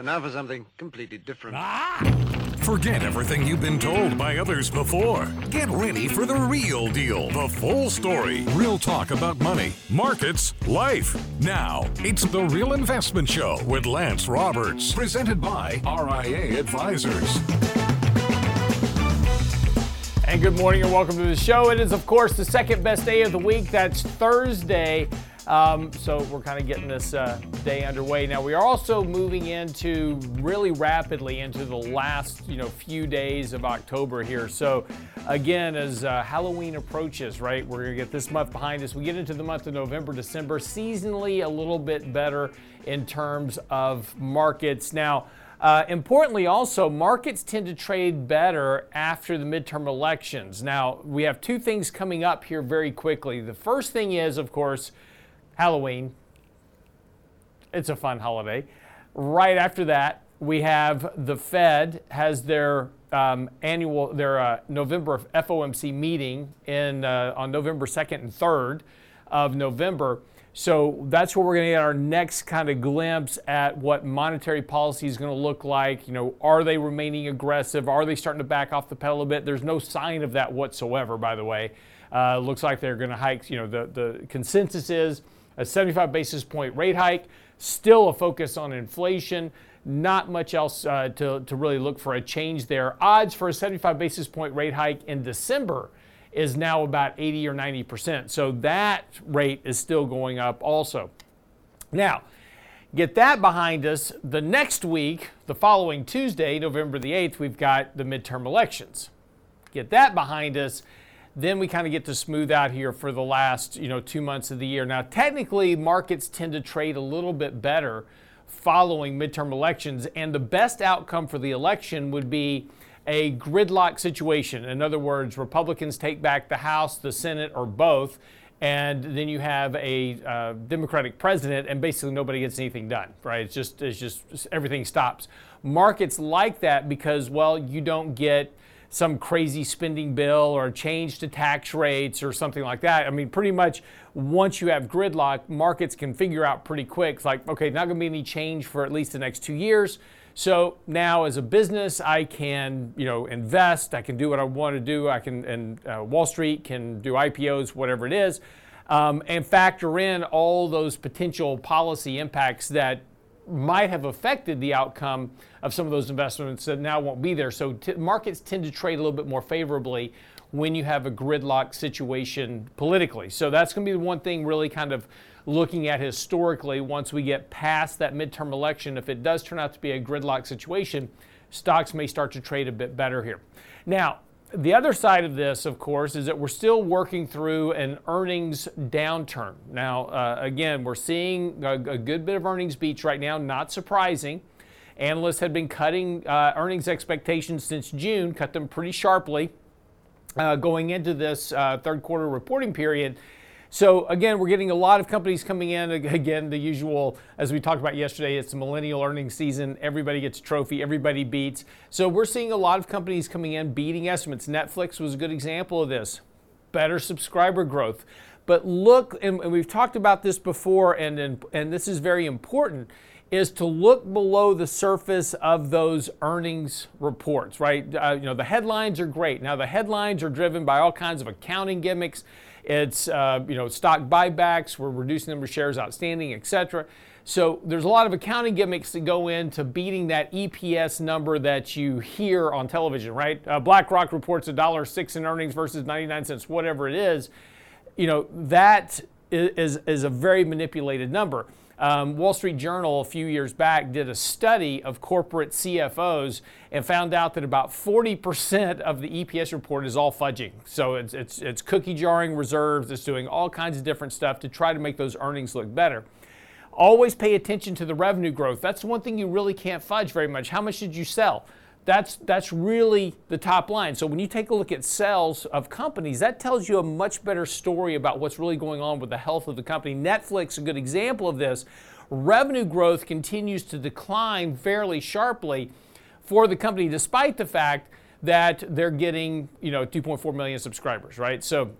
And now for something completely different. Ah! Forget everything you've been told by others before. Get ready for the real deal, the full story. Real talk about money, markets, life. Now, it's the Real Investment Show with Lance Roberts, presented by RIA Advisors. And good morning and welcome to the show. It is, of course, the second best day of the week. That's Thursday. Um, so we're kind of getting this uh, day underway. Now we are also moving into really rapidly into the last you know few days of October here. So again, as uh, Halloween approaches, right, we're gonna get this month behind us. We get into the month of November, December, seasonally a little bit better in terms of markets. Now. Uh, importantly, also, markets tend to trade better after the midterm elections. Now, we have two things coming up here very quickly. The first thing is, of course, Halloween. It's a fun holiday. Right after that, we have the Fed has their um, annual, their uh, November FOMC meeting in uh, on November 2nd and 3rd of November. So that's where we're going to get our next kind of glimpse at what monetary policy is going to look like. You know, are they remaining aggressive? Are they starting to back off the pedal a bit? There's no sign of that whatsoever, by the way. Uh, looks like they're going to hike. You know, the, the consensus is a 75 basis point rate hike, still a focus on inflation. Not much else uh, to, to really look for a change there. Odds for a 75 basis point rate hike in December is now about 80 or 90%. So that rate is still going up also. Now, get that behind us. The next week, the following Tuesday, November the 8th, we've got the midterm elections. Get that behind us then we kind of get to smooth out here for the last you know two months of the year. Now, technically, markets tend to trade a little bit better following midterm elections, and the best outcome for the election would be a gridlock situation. In other words, Republicans take back the House, the Senate, or both, and then you have a uh, Democratic president, and basically nobody gets anything done. Right? It's just it's just everything stops. Markets like that because well, you don't get some crazy spending bill or a change to tax rates or something like that. I mean, pretty much once you have gridlock, markets can figure out pretty quick. It's like, okay, not going to be any change for at least the next two years. So now, as a business, I can, you know, invest. I can do what I want to do. I can, and uh, Wall Street can do IPOs, whatever it is, um, and factor in all those potential policy impacts that might have affected the outcome of some of those investments that now won't be there. So t- markets tend to trade a little bit more favorably when you have a gridlock situation politically. So that's going to be the one thing really kind of looking at historically once we get past that midterm election. If it does turn out to be a gridlock situation, stocks may start to trade a bit better here. Now, the other side of this, of course, is that we're still working through an earnings downturn. Now, uh, again, we're seeing a, a, good bit of earnings beats right now, not surprising. Analysts had been cutting uh, earnings expectations since June, cut them pretty sharply uh, going into this uh, third quarter reporting period. So again, we're getting a lot of companies coming in. Again, the usual, as we talked about yesterday, it's the millennial earnings season. Everybody gets a trophy, everybody beats. So we're seeing a lot of companies coming in beating estimates. Netflix was a good example of this. Better subscriber growth. But look, and we've talked about this before, and, and, and this is very important is to look below the surface of those earnings reports, right? Uh, you know, the headlines are great. Now, the headlines are driven by all kinds of accounting gimmicks. It's uh, you know stock buybacks, we're reducing the number of shares outstanding, etc. So there's a lot of accounting gimmicks that go into beating that EPS number that you hear on television, right? Uh, BlackRock reports a dollar six in earnings versus 99 cents, whatever it is. You know that is is a very manipulated number. Um, Wall Street Journal a few years back did a study of corporate CFOs and found out that about 40% of the EPS report is all fudging. So it's, it's, it's cookie jarring reserves, it's doing all kinds of different stuff to try to make those earnings look better. Always pay attention to the revenue growth. That's one thing you really can't fudge very much. How much did you sell? That's, that's really the top line. So when you take a look at sales of companies, that tells you a much better story about what's really going on with the health of the company. Netflix, a good example of this. Revenue growth continues to decline fairly sharply for the company, despite the fact that they're getting, you know, 2.4 million subscribers, right? So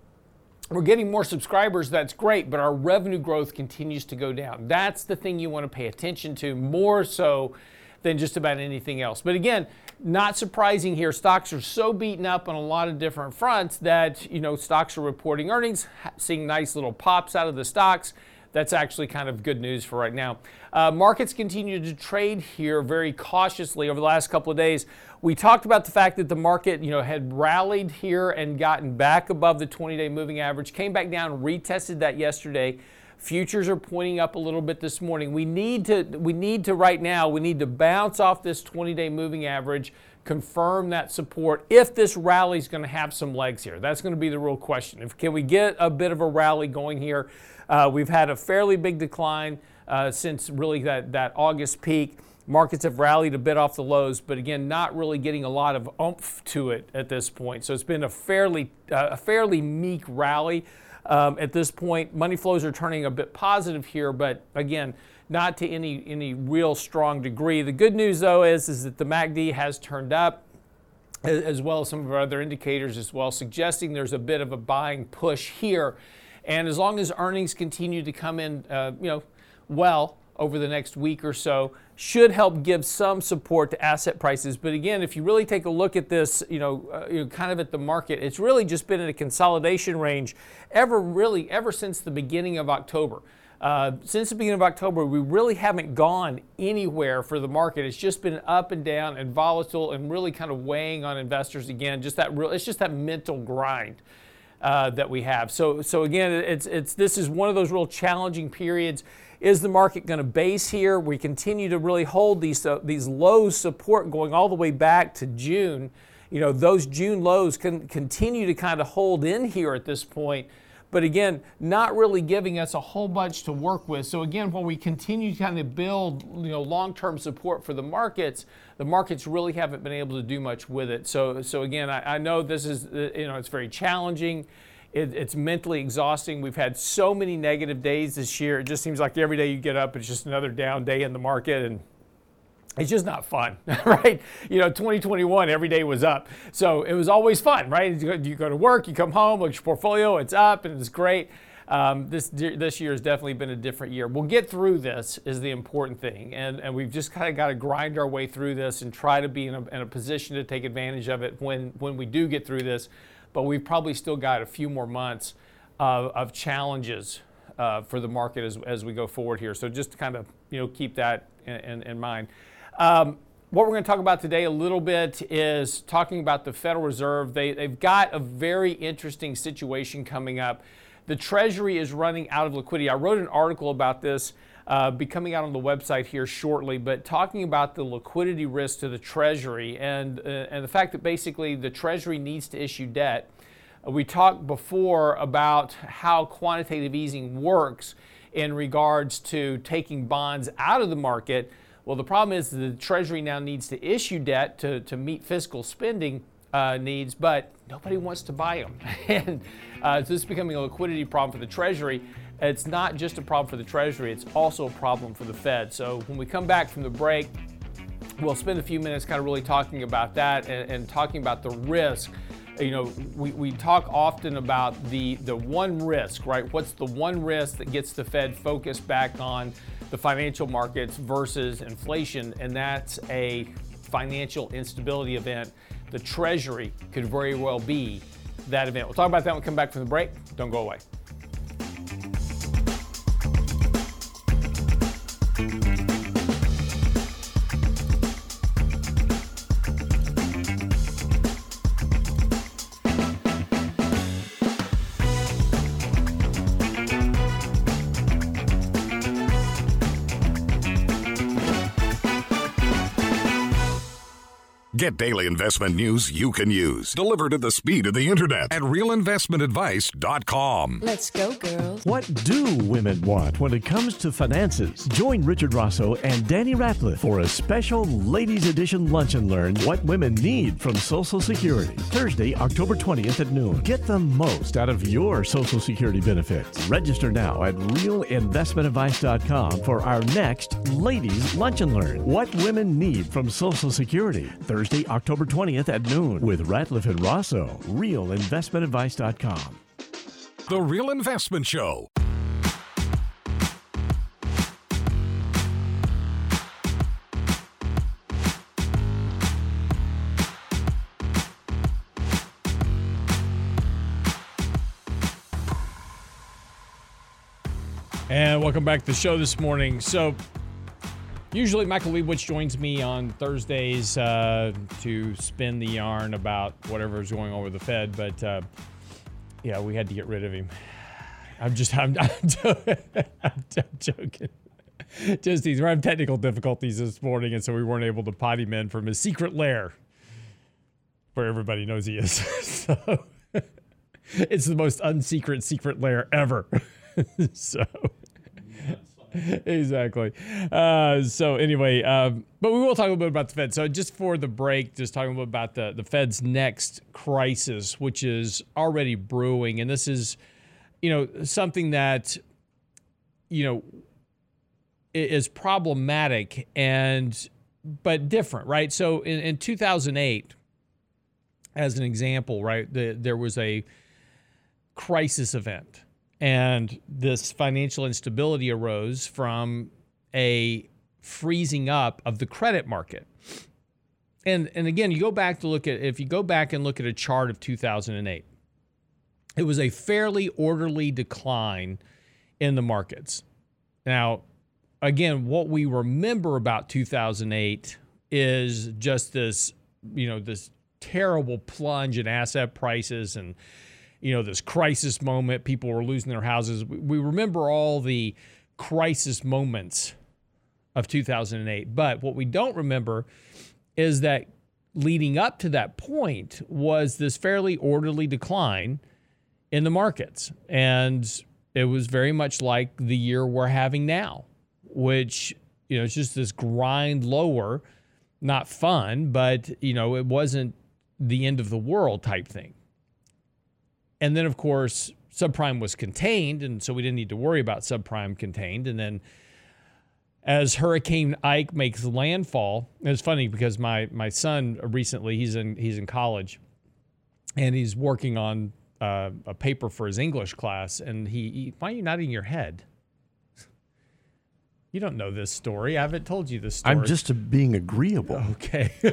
we're getting more subscribers, that's great, but our revenue growth continues to go down. That's the thing you want to pay attention to more so than just about anything else. But again, not surprising here. Stocks are so beaten up on a lot of different fronts that, you know, stocks are reporting earnings, seeing nice little pops out of the stocks. That's actually kind of good news for right now. Uh, markets continue to trade here very cautiously over the last couple of days. We talked about the fact that the market, you know, had rallied here and gotten back above the 20-day moving average, came back down, retested that yesterday. Futures are pointing up a little bit this morning. We need to we need to right now, we need to bounce off this 20-day moving average, confirm that support if this rally is going to have some legs here. That's going to be the real question. If can we get a bit of a rally going here? Uh, we've had a fairly big decline uh, since really that, that August peak. Markets have rallied a bit off the lows, but again, not really getting a lot of oomph to it at this point. So it's been a fairly uh, a fairly meek rally. Um, at this point, money flows are turning a bit positive here, but again, not to any any real strong degree. The good news though is is that the MACD has turned up, as well as some of our other indicators as well, suggesting there's a bit of a buying push here. And as long as earnings continue to come in, uh, you know, well over the next week or so, should help give some support to asset prices. But again, if you really take a look at this, you know, uh, you know, kind of at the market, it's really just been in a consolidation range ever really ever since the beginning of October. Uh, since the beginning of October, we really haven't gone anywhere for the market. It's just been up and down and volatile and really kind of weighing on investors again. Just that real, it's just that mental grind. Uh, that we have. So, so again, it's, it's, this is one of those real challenging periods. Is the market going to base here? We continue to really hold these, uh, these lows support going all the way back to June. You know, those June lows can continue to kind of hold in here at this point but again, not really giving us a whole bunch to work with. So again, when we continue to kind of build, you know, long-term support for the markets, the markets really haven't been able to do much with it. So, so again, I, I know this is, uh, you know, it's very challenging. It, it's mentally exhausting. We've had so many negative days this year. It just seems like every day you get up, it's just another down day in the market, and it's just not fun, right? You know, 2021, every day was up. So it was always fun, right? You go to work, you come home, look at your portfolio, it's up, and it's great. Um, this this year has definitely been a different year. We'll get through this is the important thing, and and we've just kind of got to grind our way through this and try to be in a, in a position to take advantage of it when when we do get through this. But we've probably still got a few more months of, of challenges uh, for the market as as we go forward here. So just to kind of you know keep that in, in, in mind. Um, what we're going to talk about today a little bit is talking about the Federal Reserve. They, they've got a very interesting situation coming up. The Treasury is running out of liquidity. I wrote an article about this, uh, be coming out on the website here shortly, but talking about the liquidity risk to the Treasury and, uh, and the fact that basically the Treasury needs to issue debt. We talked before about how quantitative easing works in regards to taking bonds out of the market well, the problem is the Treasury now needs to issue debt to, to meet fiscal spending uh, needs, but nobody wants to buy them. and uh, so this is becoming a liquidity problem for the Treasury. It's not just a problem for the Treasury, it's also a problem for the Fed. So when we come back from the break, we'll spend a few minutes kind of really talking about that and, and talking about the risk you know, we, we talk often about the, the one risk, right? What's the one risk that gets the Fed focused back on the financial markets versus inflation, and that's a financial instability event. The Treasury could very well be that event. We'll talk about that when we come back from the break. Don't go away. Get daily investment news you can use, delivered at the speed of the internet at realinvestmentadvice.com. Let's go, girls. What do women want when it comes to finances? Join Richard Rosso and Danny Ratliff for a special Ladies Edition Lunch and Learn What Women Need from Social Security. Thursday, October 20th at noon. Get the most out of your Social Security benefits. Register now at realinvestmentadvice.com for our next Ladies Lunch and Learn What Women Need from Social Security. Thursday, Thursday, October 20th at noon with Ratliff and Rosso, realinvestmentadvice.com. The Real Investment Show. And welcome back to the show this morning. So, usually Michael Lebowitz joins me on Thursdays uh, to spin the yarn about whatever's going on with the Fed, but uh, yeah, we had to get rid of him. I'm just, I'm, I'm, I'm joking. Just he's having technical difficulties this morning, and so we weren't able to pot him in from his secret lair, where everybody knows he is. so it's the most unsecret secret lair ever. so exactly. Uh, so anyway, um, but we will talk a little bit about the Fed. So just for the break, just talking a little about the the Fed's next crisis, which is already brewing, and this is, you know, something that, you know, is problematic and but different, right? So in, in 2008, as an example, right, the, there was a crisis event and this financial instability arose from a freezing up of the credit market. And, and again, you go back to look at, if you go back and look at a chart of 2008, it was a fairly orderly decline in the markets. Now, again, what we remember about 2008 is just this, you know, this terrible plunge in asset prices and you know, this crisis moment. People were losing their houses. We remember all the crisis moments of 2008. But what we don't remember is that leading up to that point was this fairly orderly decline in the markets. And it was very much like the year we're having now, which, you know, it's just this grind lower, not fun, but, you know, it wasn't the end of the world type thing. And then, of course, subprime was contained, and so we didn't need to worry about subprime contained. And then, as Hurricane Ike makes landfall, it's funny because my my son recently he's in he's in college, and he's working on uh, a paper for his English class, and he, he why are you nodding your head? You don't know this story. I haven't told you this story. I'm just being agreeable. Okay.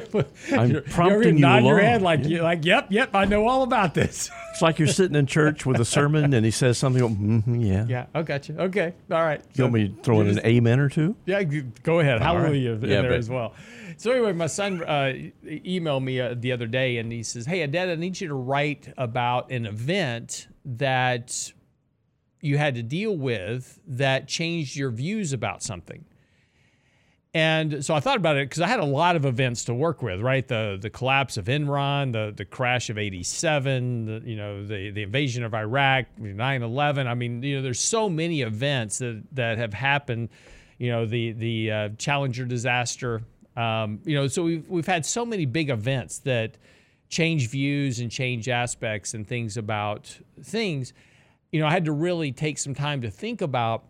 I'm you're, prompting you're you nod your head like Yeah. you like yep yep I know all about this. It's like you're sitting in church with a sermon and he says something. Mm-hmm, yeah. yeah. Oh, gotcha. Okay. All right. You want me to throw in you an amen or two? Yeah, go ahead. All right. Hallelujah in Yeah, there but- as well. So anyway, my son uh, emailed me uh, the other day, and he says, "Hey, Dad, I need you to write about an event that you had to deal with that changed your views about something." And so I thought about it because I had a lot of events to work with, right? The the collapse of Enron, the the crash of '87, the, you know, the the invasion of Iraq, 9/11. I mean, you know, there's so many events that that have happened. You know, the the uh, Challenger disaster. Um, you know, so we've we've had so many big events that change views and change aspects and things about things. You know, I had to really take some time to think about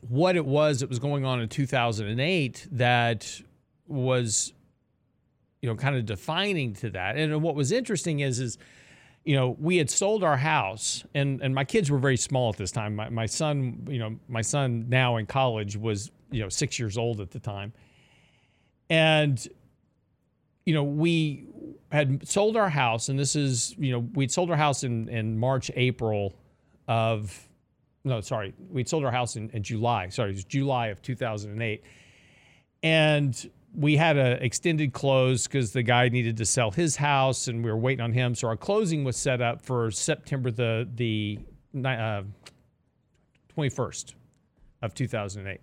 what it was that was going on in 2008 that was you know kind of defining to that. And uh, what was interesting is is you know we had sold our house and and my kids were very small at this time. My, my son you know my son now in college was you know six years old at the time. And you know we had sold our house and this is you know we'd sold our house in in march april of no, sorry, we'd sold our house in, in July. Sorry, it was July of 2008. And we had an extended close because the guy needed to sell his house and we were waiting on him. So our closing was set up for September the, the uh, 21st of 2008.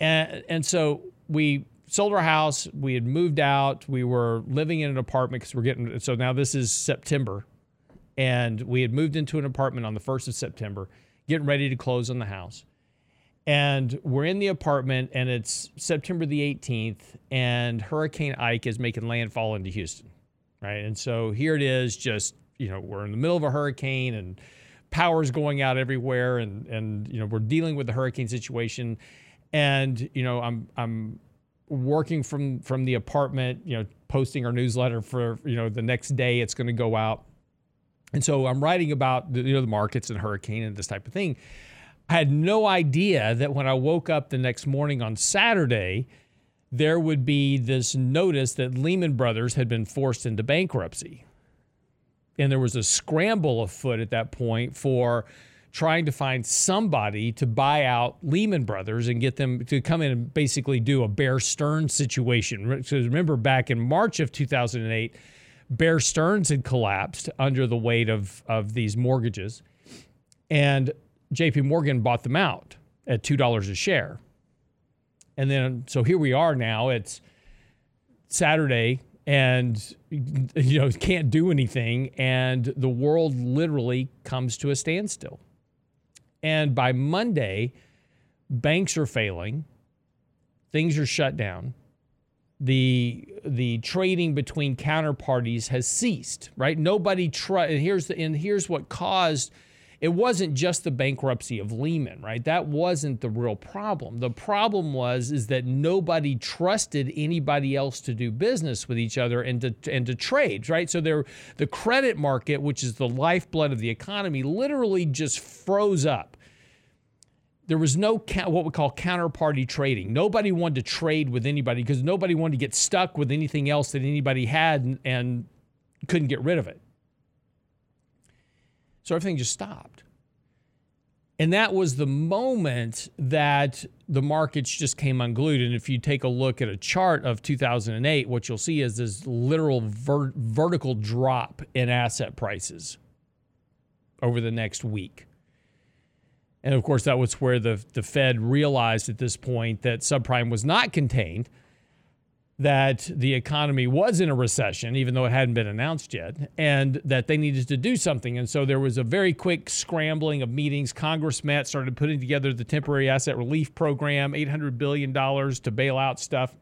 And, and so we sold our house. We had moved out. We were living in an apartment because we're getting, so now this is September and we had moved into an apartment on the 1st of September, getting ready to close on the house. And we're in the apartment, and it's September the 18th, and Hurricane Ike is making landfall into Houston, right? And so here it is, just, you know, we're in the middle of a hurricane, and power's going out everywhere, and, and you know, we're dealing with the hurricane situation. And, you know, I'm, I'm, working from from the apartment you know posting our newsletter for you know the next day it's going to go out and so I'm writing about the, you know the markets and hurricane and this type of thing. I had no idea that when I woke up the next morning on Saturday, there would be this notice that Lehman Brothers had been forced into bankruptcy. And there was a scramble afoot at that point for trying to find somebody to buy out Lehman Brothers and get them to come in and basically do a Bear Stearns situation. So remember back in March of 2008, Bear Stearns had collapsed under the weight of, of these mortgages, and JP Morgan bought them out at $2 a share. And then, so here we are now. It's Saturday, and you know can't do anything, and the world literally comes to a standstill. And by Monday, banks are failing, things are shut down. The the trading between counterparties has ceased, right? Nobody try and here's the and here's what caused it wasn't just the bankruptcy of Lehman, right? That wasn't the real problem. The problem was is that nobody trusted anybody else to do business with each other and to and to trade, right? So there the credit market, which is the lifeblood of the economy, literally just froze up. There was no what we call counterparty trading. Nobody wanted to trade with anybody because nobody wanted to get stuck with anything else that anybody had and, and couldn't get rid of it. So everything just stopped. And that was the moment that the markets just came unglued. And if you take a look at a chart of 2008, what you'll see is this literal ver- vertical drop in asset prices over the next week. And of course, that was where the, the Fed realized at this point that subprime was not contained that the economy was in a recession, even though it hadn't been announced yet, and that they needed to do something. And so there was a very quick scrambling of meetings. Congress met, started putting together the temporary asset relief program, $800 billion to bail out stuff.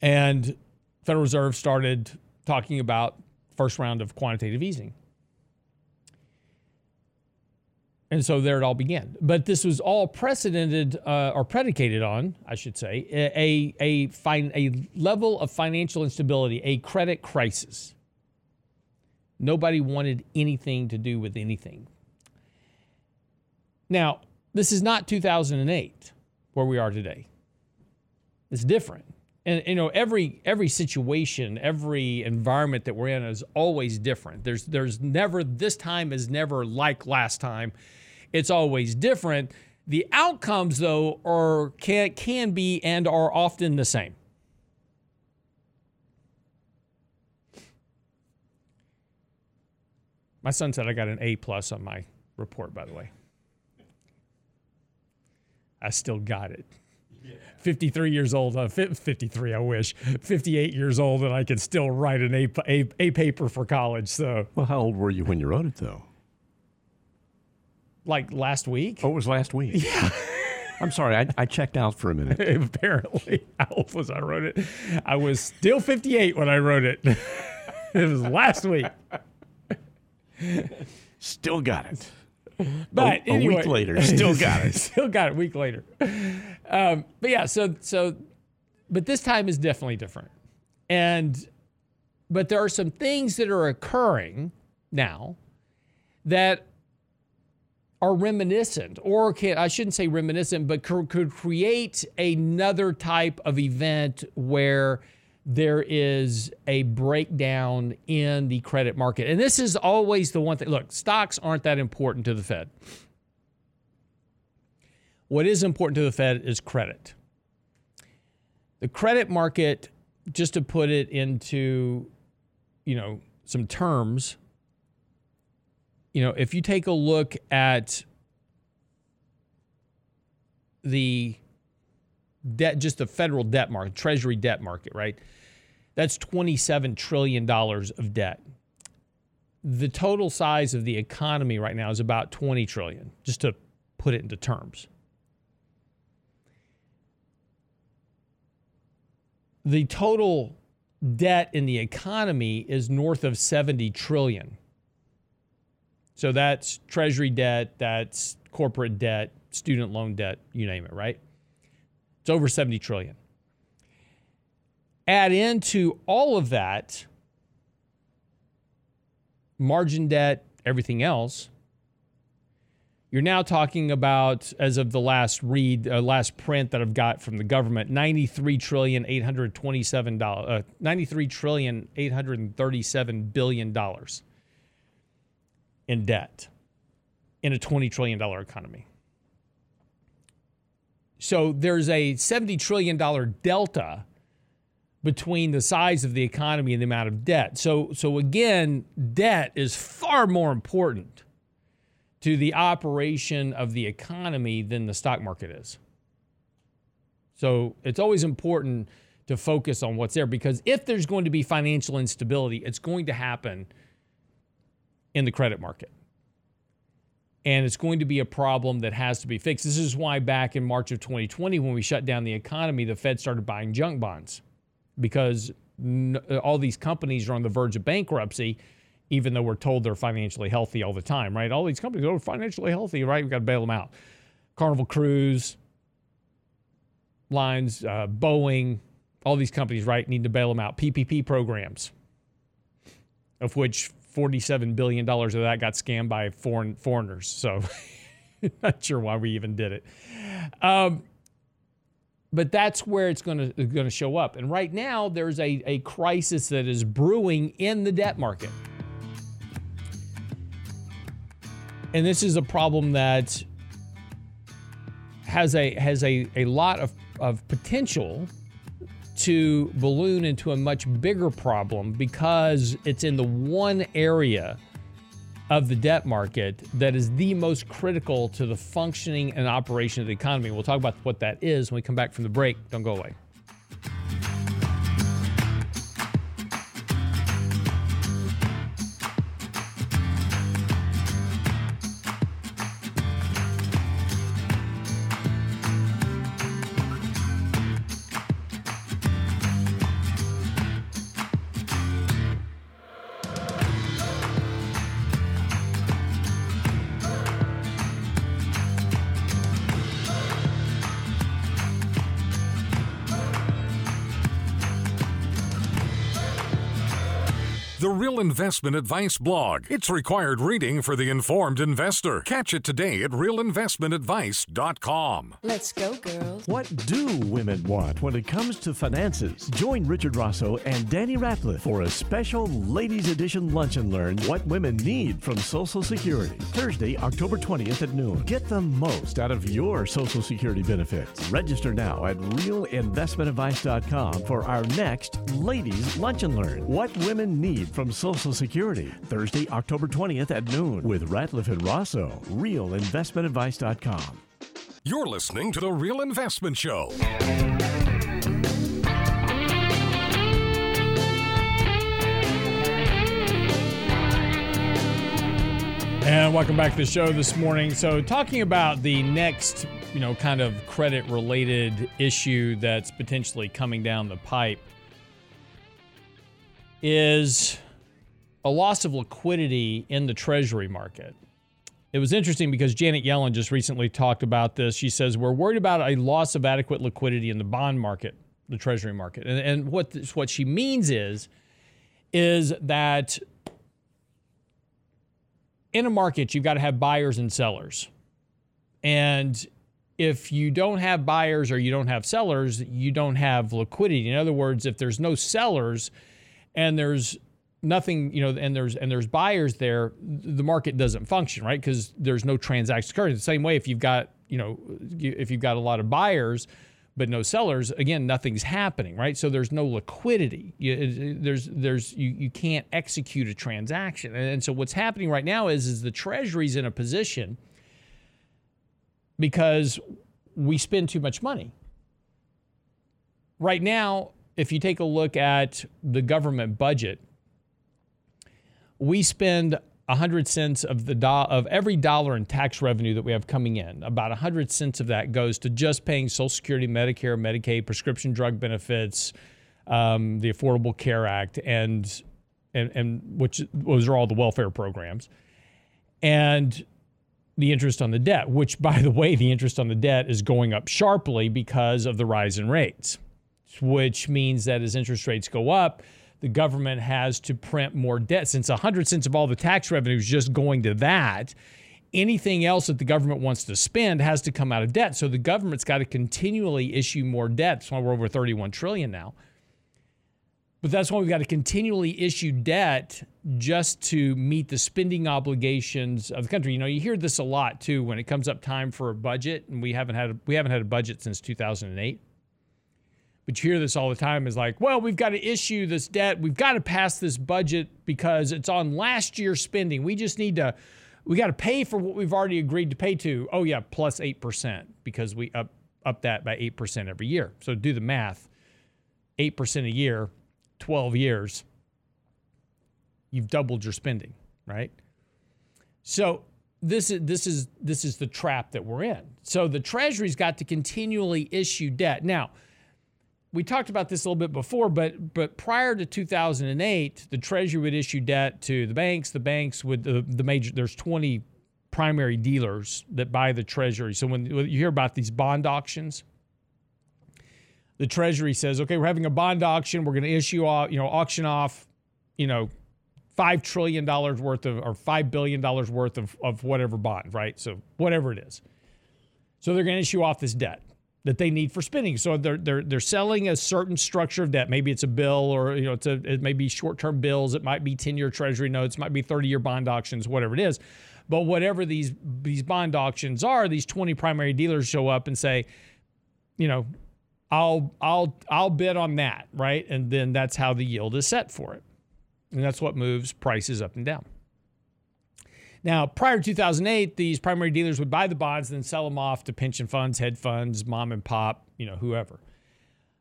And Federal Reserve started talking about first round of quantitative easing. And so there it all began. But this was all precedented uh, or predicated on, I should say, a, a, fin- a level of financial instability, a credit crisis. Nobody wanted anything to do with anything. Now, this is not 2008 where we are today. It's different. And you know, every every situation, every environment that we're in is always different. There's there's never this time is never like last time it's always different. The outcomes, though, are can, can be and are often the same. My son said I got an A plus on my report, by the way. I still got it. 53 years old, uh, 53, I wish. 58 years old, and I can still write an A, A, A paper for college. So, well, how old were you when you wrote it, though? Like last week. Oh, it was last week. Yeah. I'm sorry, I, I, checked out for a minute. Apparently, how old was I wrote it? I was still 58 when I wrote it. it was last week. Still got it. But a, anyway, week later, still got it. still got it. A week later. Um, but yeah, so so, but this time is definitely different, and but there are some things that are occurring now that are reminiscent, or can, I shouldn't say reminiscent, but could, could create another type of event where there is a breakdown in the credit market. And this is always the one thing. Look, stocks aren't that important to the Fed. What is important to the Fed is credit. The credit market, just to put it into, you know, some terms, you know, if you take a look at the debt, just the federal debt market, treasury debt market, right? That's $27 trillion of debt. The total size of the economy right now is about 20 trillion, just to put it into terms. The total debt in the economy is north of 70 trillion. So that's treasury debt, that's corporate debt, student loan debt, you name it, right? It's over 70 trillion. Add into all of that margin debt, everything else, you're now talking about, as of the last read, uh, last print that I've got from the government, 93 trillion 827 dollars, uh, 93 trillion 837 billion dollars in debt. in a $20 trillion economy. So there's a $70 trillion delta between the size of the economy and the amount of debt. So, so again, debt is far more important to the operation of the economy than the stock market is. So it's always important to focus on what's there because if there's going to be financial instability, it's going to happen in the credit market. And it's going to be a problem that has to be fixed. This is why back in March of 2020, when we shut down the economy, the Fed started buying junk bonds because all these companies are on the verge of bankruptcy, even though we're told they're financially healthy all the time, right? All these companies are financially healthy, right? We've got to bail them out. Carnival Cruise, Lines, uh, Boeing, all these companies, right, need to bail them out. PPP programs, of which $47 billion of that got scammed by foreign foreigners. So, not sure why we even did it. Um, but that's where it's going to going to show up. And right now, there's a, a crisis that is brewing in the debt market. And this is a problem that has a has a, a lot of, of potential to balloon into a much bigger problem because it's in the one area of the debt market that is the most critical to the functioning and operation of the economy. We'll talk about what that is when we come back from the break. Don't go away. Investment Advice blog. It's required reading for the informed investor. Catch it today at realinvestmentadvice.com. Let's go, girls. What do women want when it comes to finances? Join Richard Rosso and Danny Ratliff for a special Ladies Edition Lunch and Learn What Women Need from Social Security. Thursday, October 20th at noon. Get the most out of your Social Security benefits. Register now at realinvestmentadvice.com for our next Ladies Lunch and Learn What Women Need from Social Security, Thursday, October 20th at noon with Ratliff and Rosso, realinvestmentadvice.com. You're listening to The Real Investment Show. And welcome back to the show this morning. So, talking about the next, you know, kind of credit related issue that's potentially coming down the pipe is a loss of liquidity in the treasury market. It was interesting because Janet Yellen just recently talked about this. She says, We're worried about a loss of adequate liquidity in the bond market, the treasury market. And, and what, this, what she means is, is that in a market, you've got to have buyers and sellers. And if you don't have buyers or you don't have sellers, you don't have liquidity. In other words, if there's no sellers and there's nothing, you know, and there's and there's buyers there, the market doesn't function, right? Because there's no transaction occurring. The same way, if you've got, you know, if you've got a lot of buyers but no sellers, again, nothing's happening, right? So there's no liquidity. You, there's there's you, you can't execute a transaction, and, and so what's happening right now is is the Treasury's in a position because we spend too much money. Right now, if you take a look at the government budget we spend 100 cents of the do- of every dollar in tax revenue that we have coming in. About 100 cents of that goes to just paying Social Security, Medicare, Medicaid, prescription drug benefits, um, the Affordable Care Act, and and and which those are all the welfare programs, and the interest on the debt. Which, by the way, the interest on the debt is going up sharply because of the rise in rates, which means that as interest rates go up the government has to print more debt. Since 100 cents of all the tax revenue is just going to that, anything else that the government wants to spend has to come out of debt. So the government's got to continually issue more debt. That's why we're over 31 trillion now. But that's why we've got to continually issue debt just to meet the spending obligations of the country. You know, you hear this a lot too when it comes up time for a budget, and we haven't had a, we haven't had a budget since 2008. But you hear this all the time is like, well, we've got to issue this debt. We've got to pass this budget because it's on last year's spending. We just need to, we got to pay for what we've already agreed to pay to. Oh yeah, plus plus eight percent because we up up that by eight percent every year. So do the math. Eight percent a year 12 years, you've doubled your spending, right? So this is this is this is the trap that we're in. So the Treasury's got to continually issue debt. Now, we talked about this a little bit before, but but prior to 2008, the Treasury would issue debt to the banks. The banks would the, the major there's 20 primary dealers that buy the Treasury. So when you hear about these bond auctions, the Treasury says, okay, we're having a bond auction. We're going to issue, off, you know, auction off, you know, five trillion dollars worth of or five billion dollars worth of, of whatever bond, right? So whatever it is. So they're going to issue off this debt that they need for spending. So they're they're they're selling a certain structure of debt. Maybe it's a bill or you know it's a it may be short-term bills, it might be 10-year treasury notes, might be 30-year bond auctions, whatever it is. But whatever these these bond auctions are, these 20 primary dealers show up and say, you know, I'll I'll I'll bid on that, right? And then that's how the yield is set for it. And that's what moves prices up and down. Now, prior to 2008, these primary dealers would buy the bonds then sell them off to pension funds, hedge funds, mom and pop, you know, whoever.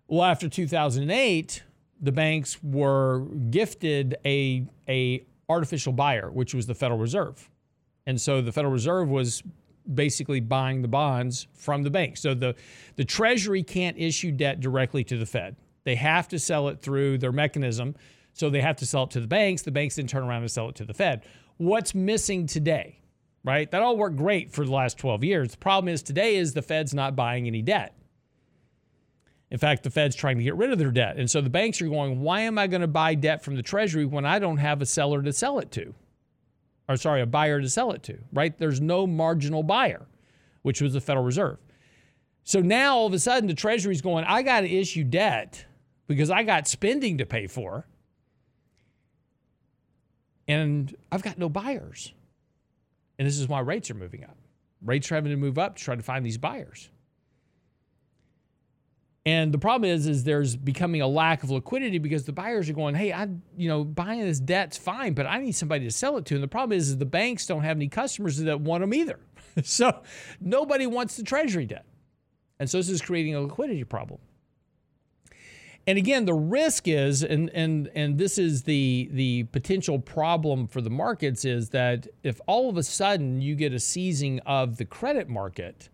Well, after 2008, the banks were gifted a a artificial buyer, which was the Federal Reserve. And so the Federal Reserve was basically buying the bonds from the bank. So the, the Treasury can't issue debt directly to the Fed. They have to sell it through their mechanism. So they have to sell it to the banks. The banks then turn around and sell it to the Fed. What's missing today? Right? That all worked great for the last 12 years. The problem is today is the Fed's not buying any debt. In fact, the Fed's trying to get rid of their debt. And so the banks are going, why am I going to buy debt from the Treasury when I don't have a seller to sell it to? or sorry, a buyer to sell it to, right? There's no marginal buyer, which was the Federal Reserve. So now all of a sudden the Treasury's going, I got to issue debt because I got spending to pay for. And I've got no buyers. And this is why rates are moving up. Rates are having to move up to try to find these buyers. And the problem is, is there's becoming a lack of liquidity because the buyers are going, hey, I, you know, buying this debt's fine, but I need somebody to sell it to. And the problem is, is the banks don't have any customers that want them either. so nobody wants the treasury debt. And so this is creating a liquidity problem. And again, the risk is, and and and this is the the potential problem for the markets is that if all of a sudden you get a seizing of the credit market,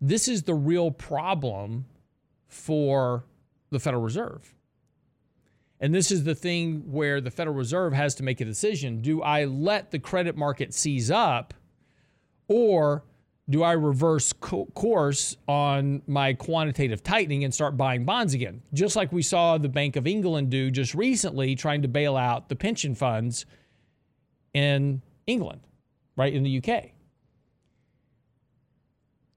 this is the real problem for the Federal Reserve. And this is the thing where the Federal Reserve has to make a decision. Do I let the credit market seize up or do I reverse co- course on my quantitative tightening and start buying bonds again? Just like we saw the Bank of England do just recently, trying to bail out the pension funds in England, right, in the UK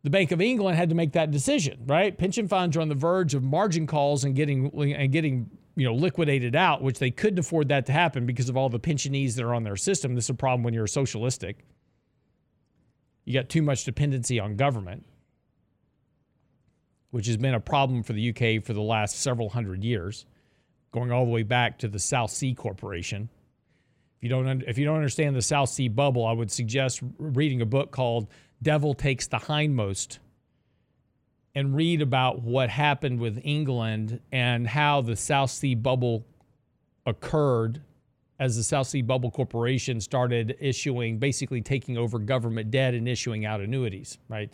the Bank of England had to make that decision, right? Pension funds are on the verge of margin calls and getting and getting you know liquidated out, which they couldn't afford that to happen because of all the pensionees that are on their system. This is a problem when you're socialistic. You got too much dependency on government, which has been a problem for the UK for the last several hundred years, going all the way back to the South Sea Corporation. If you don't if you don't understand the South Sea bubble, I would suggest reading a book called devil takes the hindmost and read about what happened with England and how the South Sea bubble occurred as the South Sea Bubble Corporation started issuing, basically taking over government debt and issuing out annuities, right?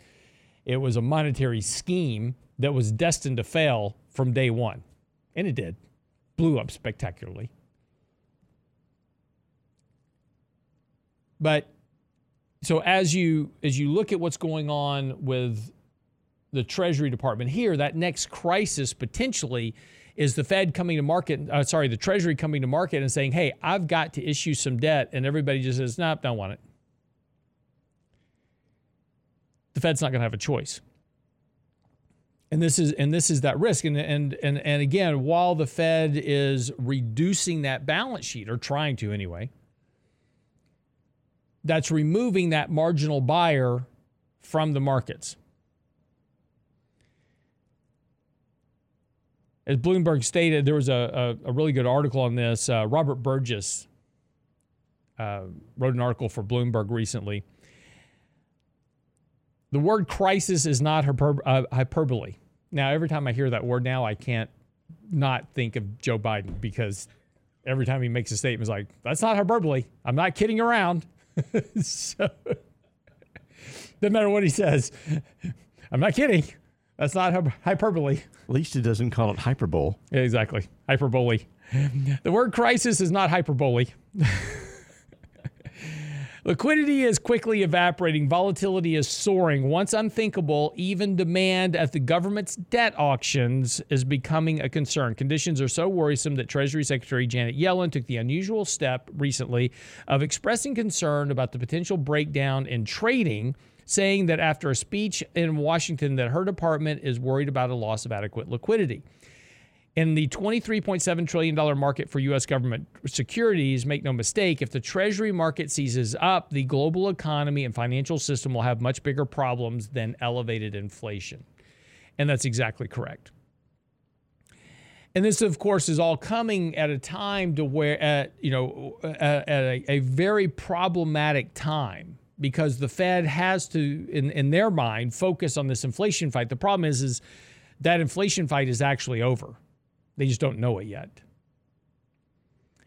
It was a monetary scheme that was destined to fail from day one. And it did, blew up spectacularly. But so as you as you look at what's going on with the Treasury Department here, that next crisis potentially is the Fed coming to market. Uh, sorry, the Treasury coming to market and saying, "Hey, I've got to issue some debt," and everybody just says, "Nope, don't want it." The Fed's not going to have a choice. And this is and this is that risk. And and and and again, while the Fed is reducing that balance sheet or trying to anyway, that's removing that marginal buyer from the markets. As Bloomberg stated, there was a, a, a really good article on this. Uh, Robert Burgess uh, wrote an article for Bloomberg recently. The word crisis is not hyper, uh, hyperbole. Now, every time I hear that word now, I can't not think of Joe Biden because every time he makes a statement, it's like, that's not hyperbole. I'm not kidding around. so, doesn't matter what he says. I'm not kidding. That's not hyperbole. At least it doesn't call it hyperbole. Yeah, exactly. Hyperbole. The word crisis is not hyperbole. Liquidity is quickly evaporating. Volatility is soaring. Once unthinkable, even demand at the government's debt auctions is becoming a concern. Conditions are so worrisome that Treasury Secretary Janet Yellen took the unusual step recently of expressing concern about the potential breakdown in trading saying that after a speech in Washington that her department is worried about a loss of adequate liquidity. In the $23.7 trillion market for U.S. government securities, make no mistake, if the Treasury market seizes up, the global economy and financial system will have much bigger problems than elevated inflation. And that's exactly correct. And this, of course, is all coming at a time to where, at you know, at, a, a very problematic time because the Fed has to, in, in their mind, focus on this inflation fight. The problem is, is that inflation fight is actually over. They just don't know it yet.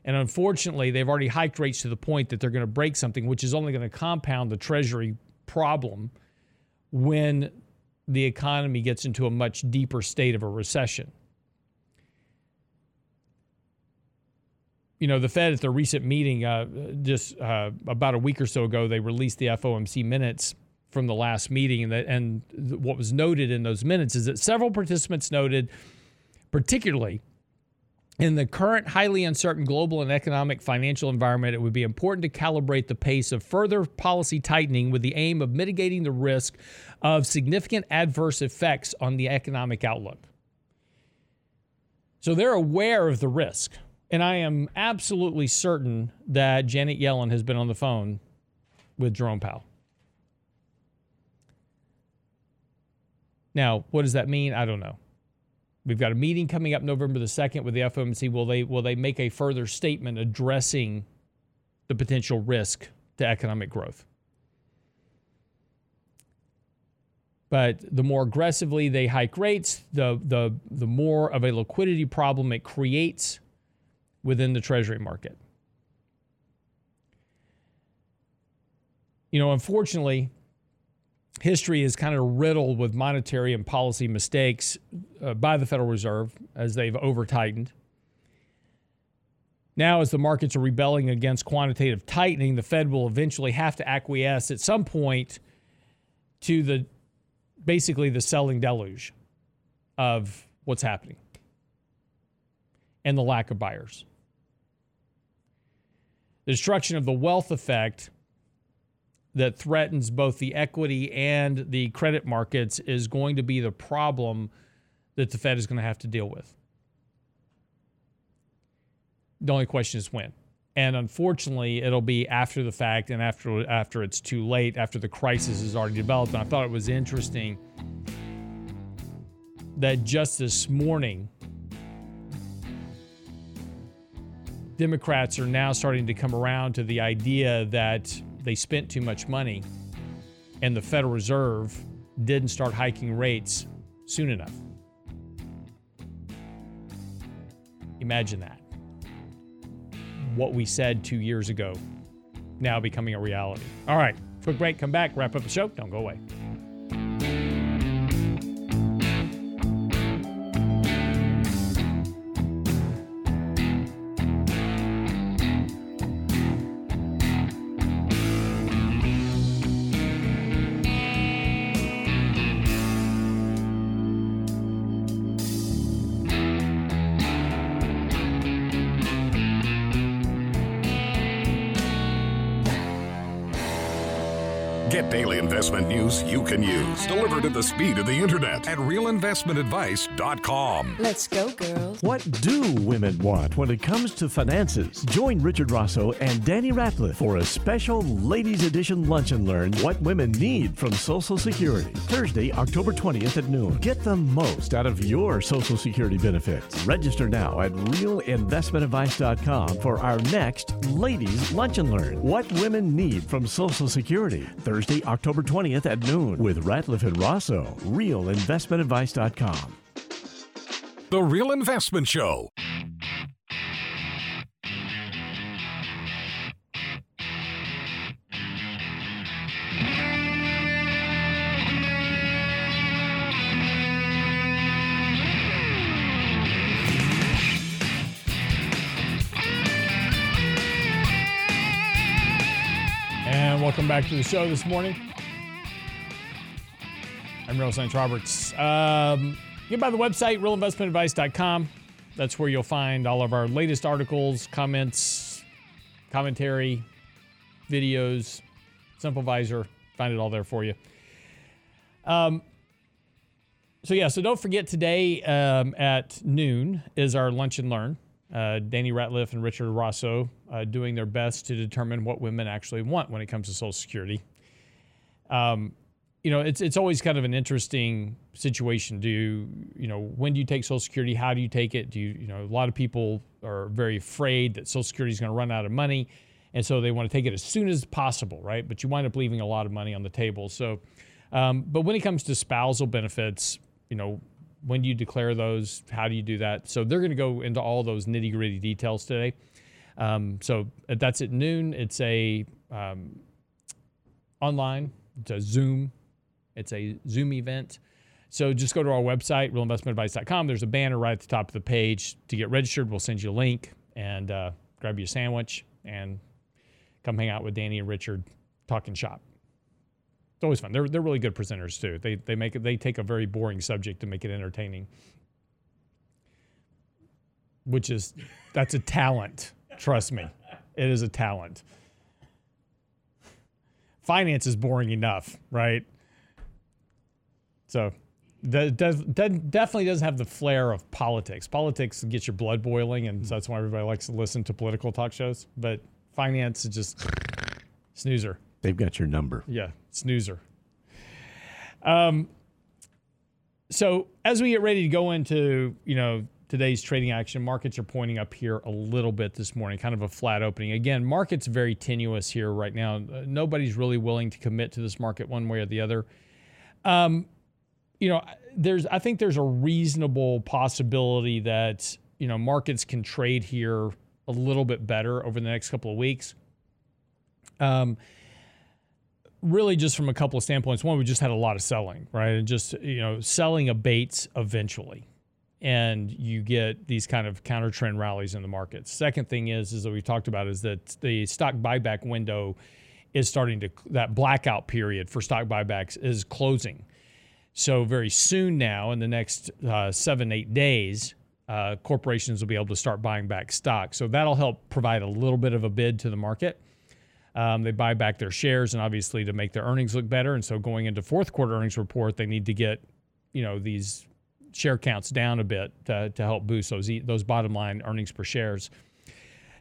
And unfortunately, they've already hiked rates to the point that they're going to break something, which is only going to compound the Treasury problem when the economy gets into a much deeper state of a recession. You know, the Fed at their recent meeting, uh, just uh, about a week or so ago, they released the FOMC minutes from the last meeting. And, the, and what was noted in those minutes is that several participants noted particularly in the current highly uncertain global and economic financial environment, it would be important to calibrate the pace of further policy tightening with the aim of mitigating the risk of significant adverse effects on the economic outlook. So they're aware of the risk. And I am absolutely certain that Janet Yellen has been on the phone with Jerome Powell. Now, what does that mean? I don't know. We've got a meeting coming up November the 2nd with the FOMC. Will they will they make a further statement addressing the potential risk to economic growth? But the more aggressively they hike rates, the the the more of a liquidity problem it creates within the treasury market. You know, unfortunately, history is kind of riddled with monetary and policy mistakes uh, by the Federal Reserve as they've over tightened. Now, as the markets are rebelling against quantitative tightening, the Fed will eventually have to acquiesce at some point to the basically the selling deluge of what's happening and the lack of buyers. The destruction of the wealth effect that threatens both the equity and the credit markets is going to be the problem that the Fed is going to have to deal with. The only question is when. And unfortunately, it'll be after the fact and after after it's too late, after the crisis is already developed. And I thought it was interesting that just this morning, Democrats are now starting to come around to the idea that they spent too much money and the Federal Reserve didn't start hiking rates soon enough. Imagine that. What we said two years ago now becoming a reality. All right, quick break, come back, wrap up the show. Don't go away. News you can use, delivered at the speed of the internet at realinvestmentadvice.com. Let's go, girls. What do women want when it comes to finances? Join Richard Rosso and Danny Ratliff for a special Ladies Edition Lunch and Learn What Women Need from Social Security. Thursday, October 20th at noon. Get the most out of your Social Security benefits. Register now at realinvestmentadvice.com for our next Ladies Lunch and Learn What Women Need from Social Security. Thursday, October 20th at noon with Ratliff and Rosso. Realinvestmentadvice.com. The Real Investment Show. And welcome back to the show this morning. I'm Real St. Roberts. Um, get by the website, realinvestmentadvice.com. That's where you'll find all of our latest articles, comments, commentary, videos, Simplevisor. Find it all there for you. Um, so yeah, so don't forget today um, at noon is our lunch and learn. Uh, Danny Ratliff and Richard Rosso uh, doing their best to determine what women actually want when it comes to Social Security. Um, you know, it's it's always kind of an interesting situation. Do you, you know, when do you take Social Security? How do you take it? Do you, you know, a lot of people are very afraid that Social Security is going to run out of money, and so they want to take it as soon as possible, right? But you wind up leaving a lot of money on the table. So, um, but when it comes to spousal benefits, you know, when do you declare those? How do you do that? So they're going to go into all those nitty gritty details today. Um, so that's at noon. It's a um, online. It's a Zoom. It's a Zoom event. So just go to our website, realinvestmentadvice.com. There's a banner right at the top of the page to get registered. We'll send you a link and uh, grab you a sandwich and come hang out with Danny and Richard talking shop. It's always fun. They're, they're really good presenters too. They, they make it, they take a very boring subject to make it entertaining, which is that's a talent. Trust me, it is a talent. Finance is boring enough, right? So that does, that definitely doesn't have the flair of politics. Politics gets your blood boiling, and so that's why everybody likes to listen to political talk shows. But finance is just snoozer. They've got your number. Yeah, snoozer. Um, so as we get ready to go into you know today's trading action, markets are pointing up here a little bit this morning, kind of a flat opening. Again, market's very tenuous here right now. Uh, nobody's really willing to commit to this market one way or the other. Um, you know, there's I think there's a reasonable possibility that you know markets can trade here a little bit better over the next couple of weeks. Um, really just from a couple of standpoints. One, we just had a lot of selling, right? And just, you know, selling abates eventually. And you get these kind of counter trend rallies in the markets. Second thing is, is that we talked about is that the stock buyback window is starting to, that blackout period for stock buybacks is closing. So very soon now, in the next uh, seven, eight days, uh, corporations will be able to start buying back stock. So that'll help provide a little bit of a bid to the market. Um, they buy back their shares, and obviously to make their earnings look better. And so going into fourth quarter earnings report, they need to get, you know, these share counts down a bit to, to help boost those those bottom line earnings per shares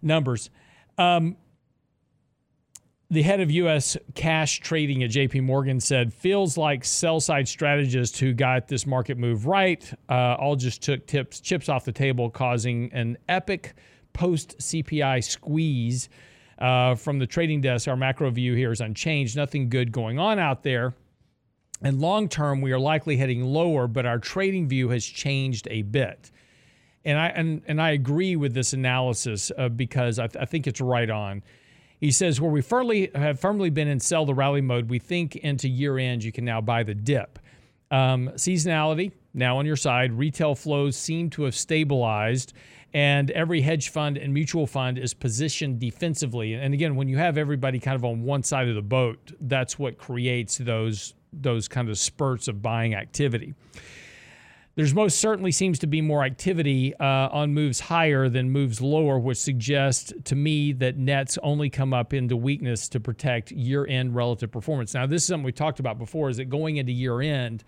numbers. Um, the head of U.S. cash trading at J.P. Morgan said, "Feels like sell-side strategists who got this market move right uh, all just took tips chips off the table, causing an epic post CPI squeeze." Uh, from the trading desk, our macro view here is unchanged. Nothing good going on out there. And long term, we are likely heading lower, but our trading view has changed a bit. And I and, and I agree with this analysis uh, because I, th- I think it's right on. He says where we firmly have firmly been in sell the rally mode, we think into year end you can now buy the dip. Um, seasonality now on your side. Retail flows seem to have stabilized and every hedge fund and mutual fund is positioned defensively. And again, when you have everybody kind of on one side of the boat, that's what creates those those kind of spurts of buying activity. There's most certainly seems to be more activity uh, on moves higher than moves lower, which suggests to me that nets only come up into weakness to protect year end relative performance. Now, this is something we talked about before is that going into year end,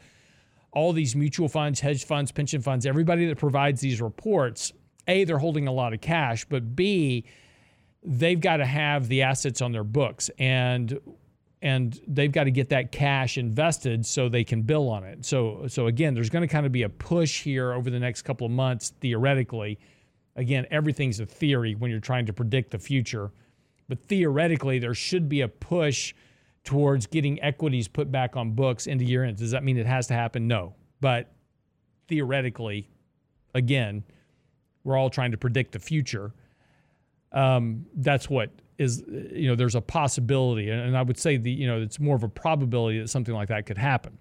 all these mutual funds, hedge funds, pension funds, everybody that provides these reports, A, they're holding a lot of cash, but B, they've got to have the assets on their books. And and they've got to get that cash invested so they can bill on it. So so again, there's going to kind of be a push here over the next couple of months theoretically. Again, everything's a theory when you're trying to predict the future, but theoretically there should be a push towards getting equities put back on books into year end. Does that mean it has to happen? No. But theoretically, again, we're all trying to predict the future. Um, that's what is you know there's a possibility and I would say the you know it's more of a probability that something like that could happen.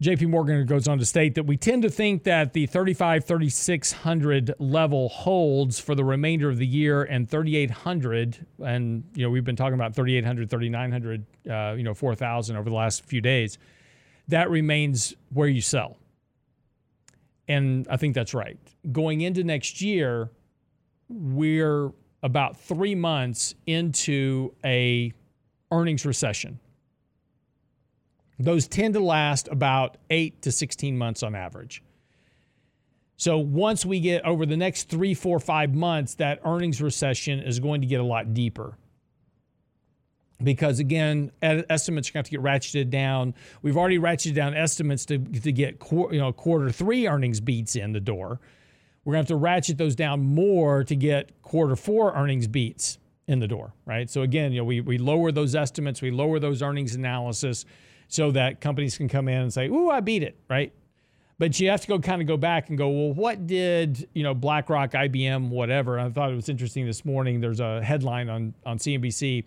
JP Morgan goes on to state that we tend to think that the 35 3600 level holds for the remainder of the year and 3800 and you know we've been talking about 3800 3900 uh, you know 4000 over the last few days that remains where you sell. And I think that's right. Going into next year we're about three months into a earnings recession. Those tend to last about eight to 16 months on average. So once we get over the next three, four, five months, that earnings recession is going to get a lot deeper. Because again, estimates are going to, to get ratcheted down. We've already ratcheted down estimates to, to get you know quarter three earnings beats in the door. We're going to have to ratchet those down more to get quarter four earnings beats in the door, right? So again, you know, we, we lower those estimates, we lower those earnings analysis so that companies can come in and say, ooh, I beat it, right? But you have to go kind of go back and go, well, what did, you know, BlackRock, IBM, whatever. I thought it was interesting this morning. There's a headline on, on CNBC.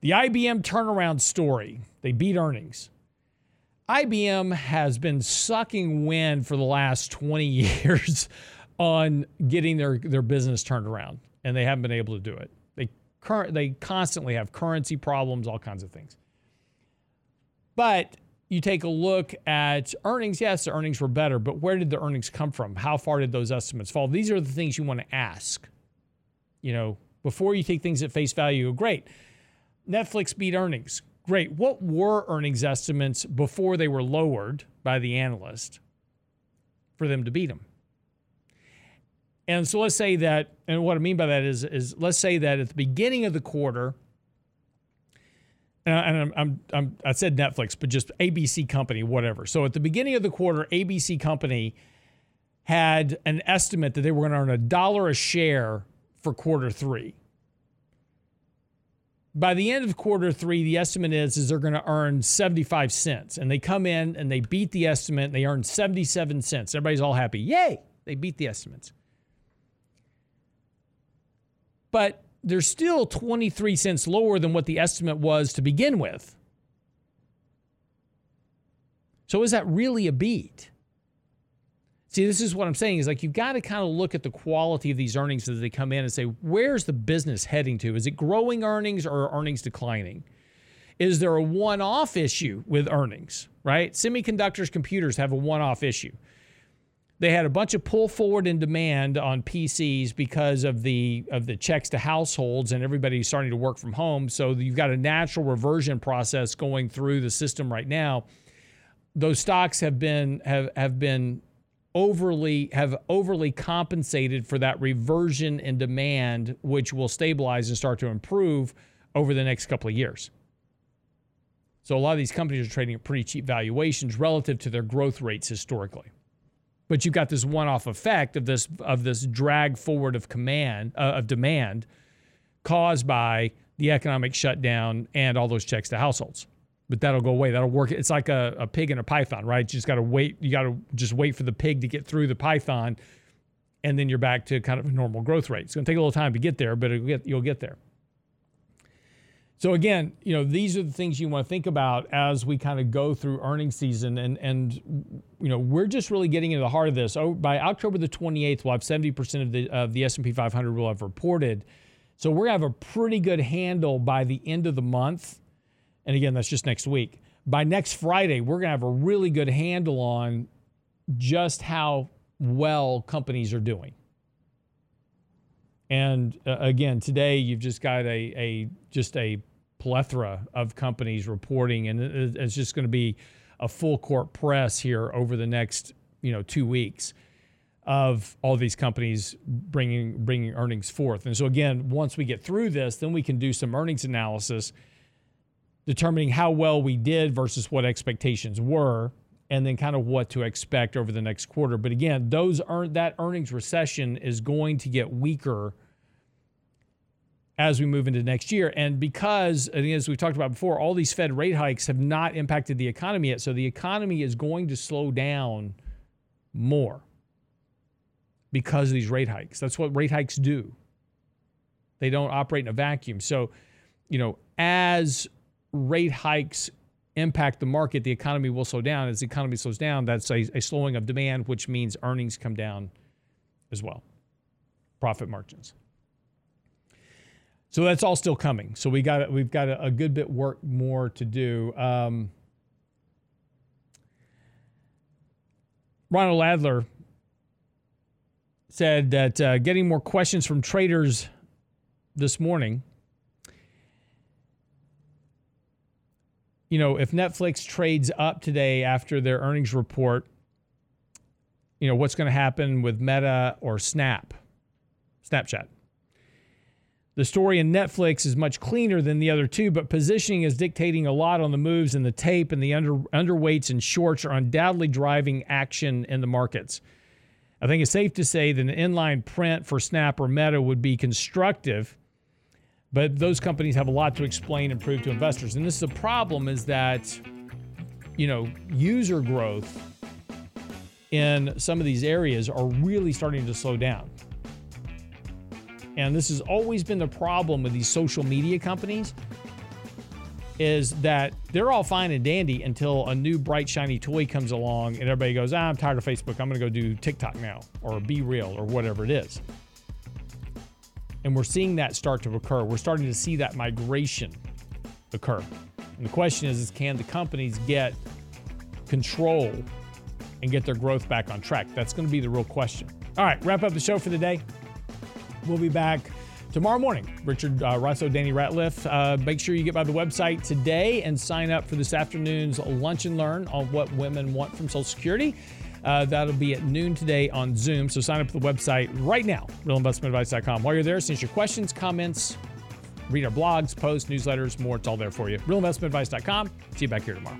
The IBM turnaround story. They beat earnings. IBM has been sucking wind for the last 20 years on getting their, their business turned around, and they haven't been able to do it. They, cur- they constantly have currency problems, all kinds of things. But you take a look at earnings, yes, the earnings were better, but where did the earnings come from? How far did those estimates fall? These are the things you want to ask. You know, before you take things at face value, great. Netflix beat earnings. Great. What were earnings estimates before they were lowered by the analyst for them to beat them? And so let's say that, and what I mean by that is, is let's say that at the beginning of the quarter, and, I'm, I'm, I'm, i said Netflix, but just ABC Company, whatever. So at the beginning of the quarter, ABC Company had an estimate that they were going to earn a dollar a share for quarter three. By the end of quarter three, the estimate is, is they're going to earn 75 cents. And they come in and they beat the estimate and they earn 77 cents. Everybody's all happy. Yay! They beat the estimates but they're still 23 cents lower than what the estimate was to begin with. So is that really a beat? See, this is what I'm saying is like you've got to kind of look at the quality of these earnings as they come in and say, where's the business heading to? Is it growing earnings or earnings declining? Is there a one off issue with earnings, right? Semiconductors, computers have a one off issue they had a bunch of pull forward in demand on PCs because of the of the checks to households and everybody starting to work from home. So you've got a natural reversion process going through the system right now. Those stocks have been have have been overly have overly compensated for that reversion in demand, which will stabilize and start to improve over the next couple of years. So a lot of these companies are trading at pretty cheap valuations relative to their growth rates historically but you've got this one-off effect of this of this drag forward of command uh, of demand caused by the economic shutdown and all those checks to households. But that'll go away. That'll work. It's like a, a pig and a python, right? You just got to wait. You got to just wait for the pig to get through the python, and then you're back to kind of a normal growth rate. It's going to take a little time to get there, but get, you'll get there. So again, you know, these are the things you want to think about as we kind of go through earnings season, and and you know, we're just really getting into the heart of this. Oh, by October the 28th, we'll have 70% of the of the S&P 500 will have reported. So we're gonna have a pretty good handle by the end of the month, and again, that's just next week. By next Friday, we're gonna have a really good handle on just how well companies are doing. And uh, again, today you've just got a, a just a plethora of companies reporting, and it's just going to be a full court press here over the next you know two weeks of all these companies bringing bringing earnings forth. And so again, once we get through this, then we can do some earnings analysis, determining how well we did versus what expectations were, and then kind of what to expect over the next quarter. But again, those earn that earnings recession is going to get weaker as we move into next year. And because, as we talked about before, all these Fed rate hikes have not impacted the economy yet. So the economy is going to slow down more because of these rate hikes. That's what rate hikes do. They don't operate in a vacuum. So, you know, as rate hikes impact the market, the economy will slow down. As the economy slows down, that's a, a slowing of demand, which means earnings come down as well, profit margins. So that's all still coming. So we got we've got a, a good bit work more to do. Um, Ronald Adler said that uh, getting more questions from traders this morning. You know, if Netflix trades up today after their earnings report, you know, what's going to happen with Meta or Snap, Snapchat? The story in Netflix is much cleaner than the other two, but positioning is dictating a lot on the moves and the tape, and the under, underweights and shorts are undoubtedly driving action in the markets. I think it's safe to say that an inline print for Snap or Meta would be constructive, but those companies have a lot to explain and prove to investors. And this is a problem is that, you know, user growth in some of these areas are really starting to slow down. And this has always been the problem with these social media companies is that they're all fine and dandy until a new bright shiny toy comes along and everybody goes, ah, I'm tired of Facebook. I'm going to go do TikTok now or BeReal or whatever it is. And we're seeing that start to occur. We're starting to see that migration occur. And the question is, is can the companies get control and get their growth back on track? That's going to be the real question. All right, wrap up the show for the day. We'll be back tomorrow morning. Richard uh, Rosso, Danny Ratliff. Uh, make sure you get by the website today and sign up for this afternoon's Lunch and Learn on what women want from Social Security. Uh, that'll be at noon today on Zoom. So sign up for the website right now, realinvestmentadvice.com. While you're there, send your questions, comments, read our blogs, posts, newsletters, more. It's all there for you. Realinvestmentadvice.com. See you back here tomorrow.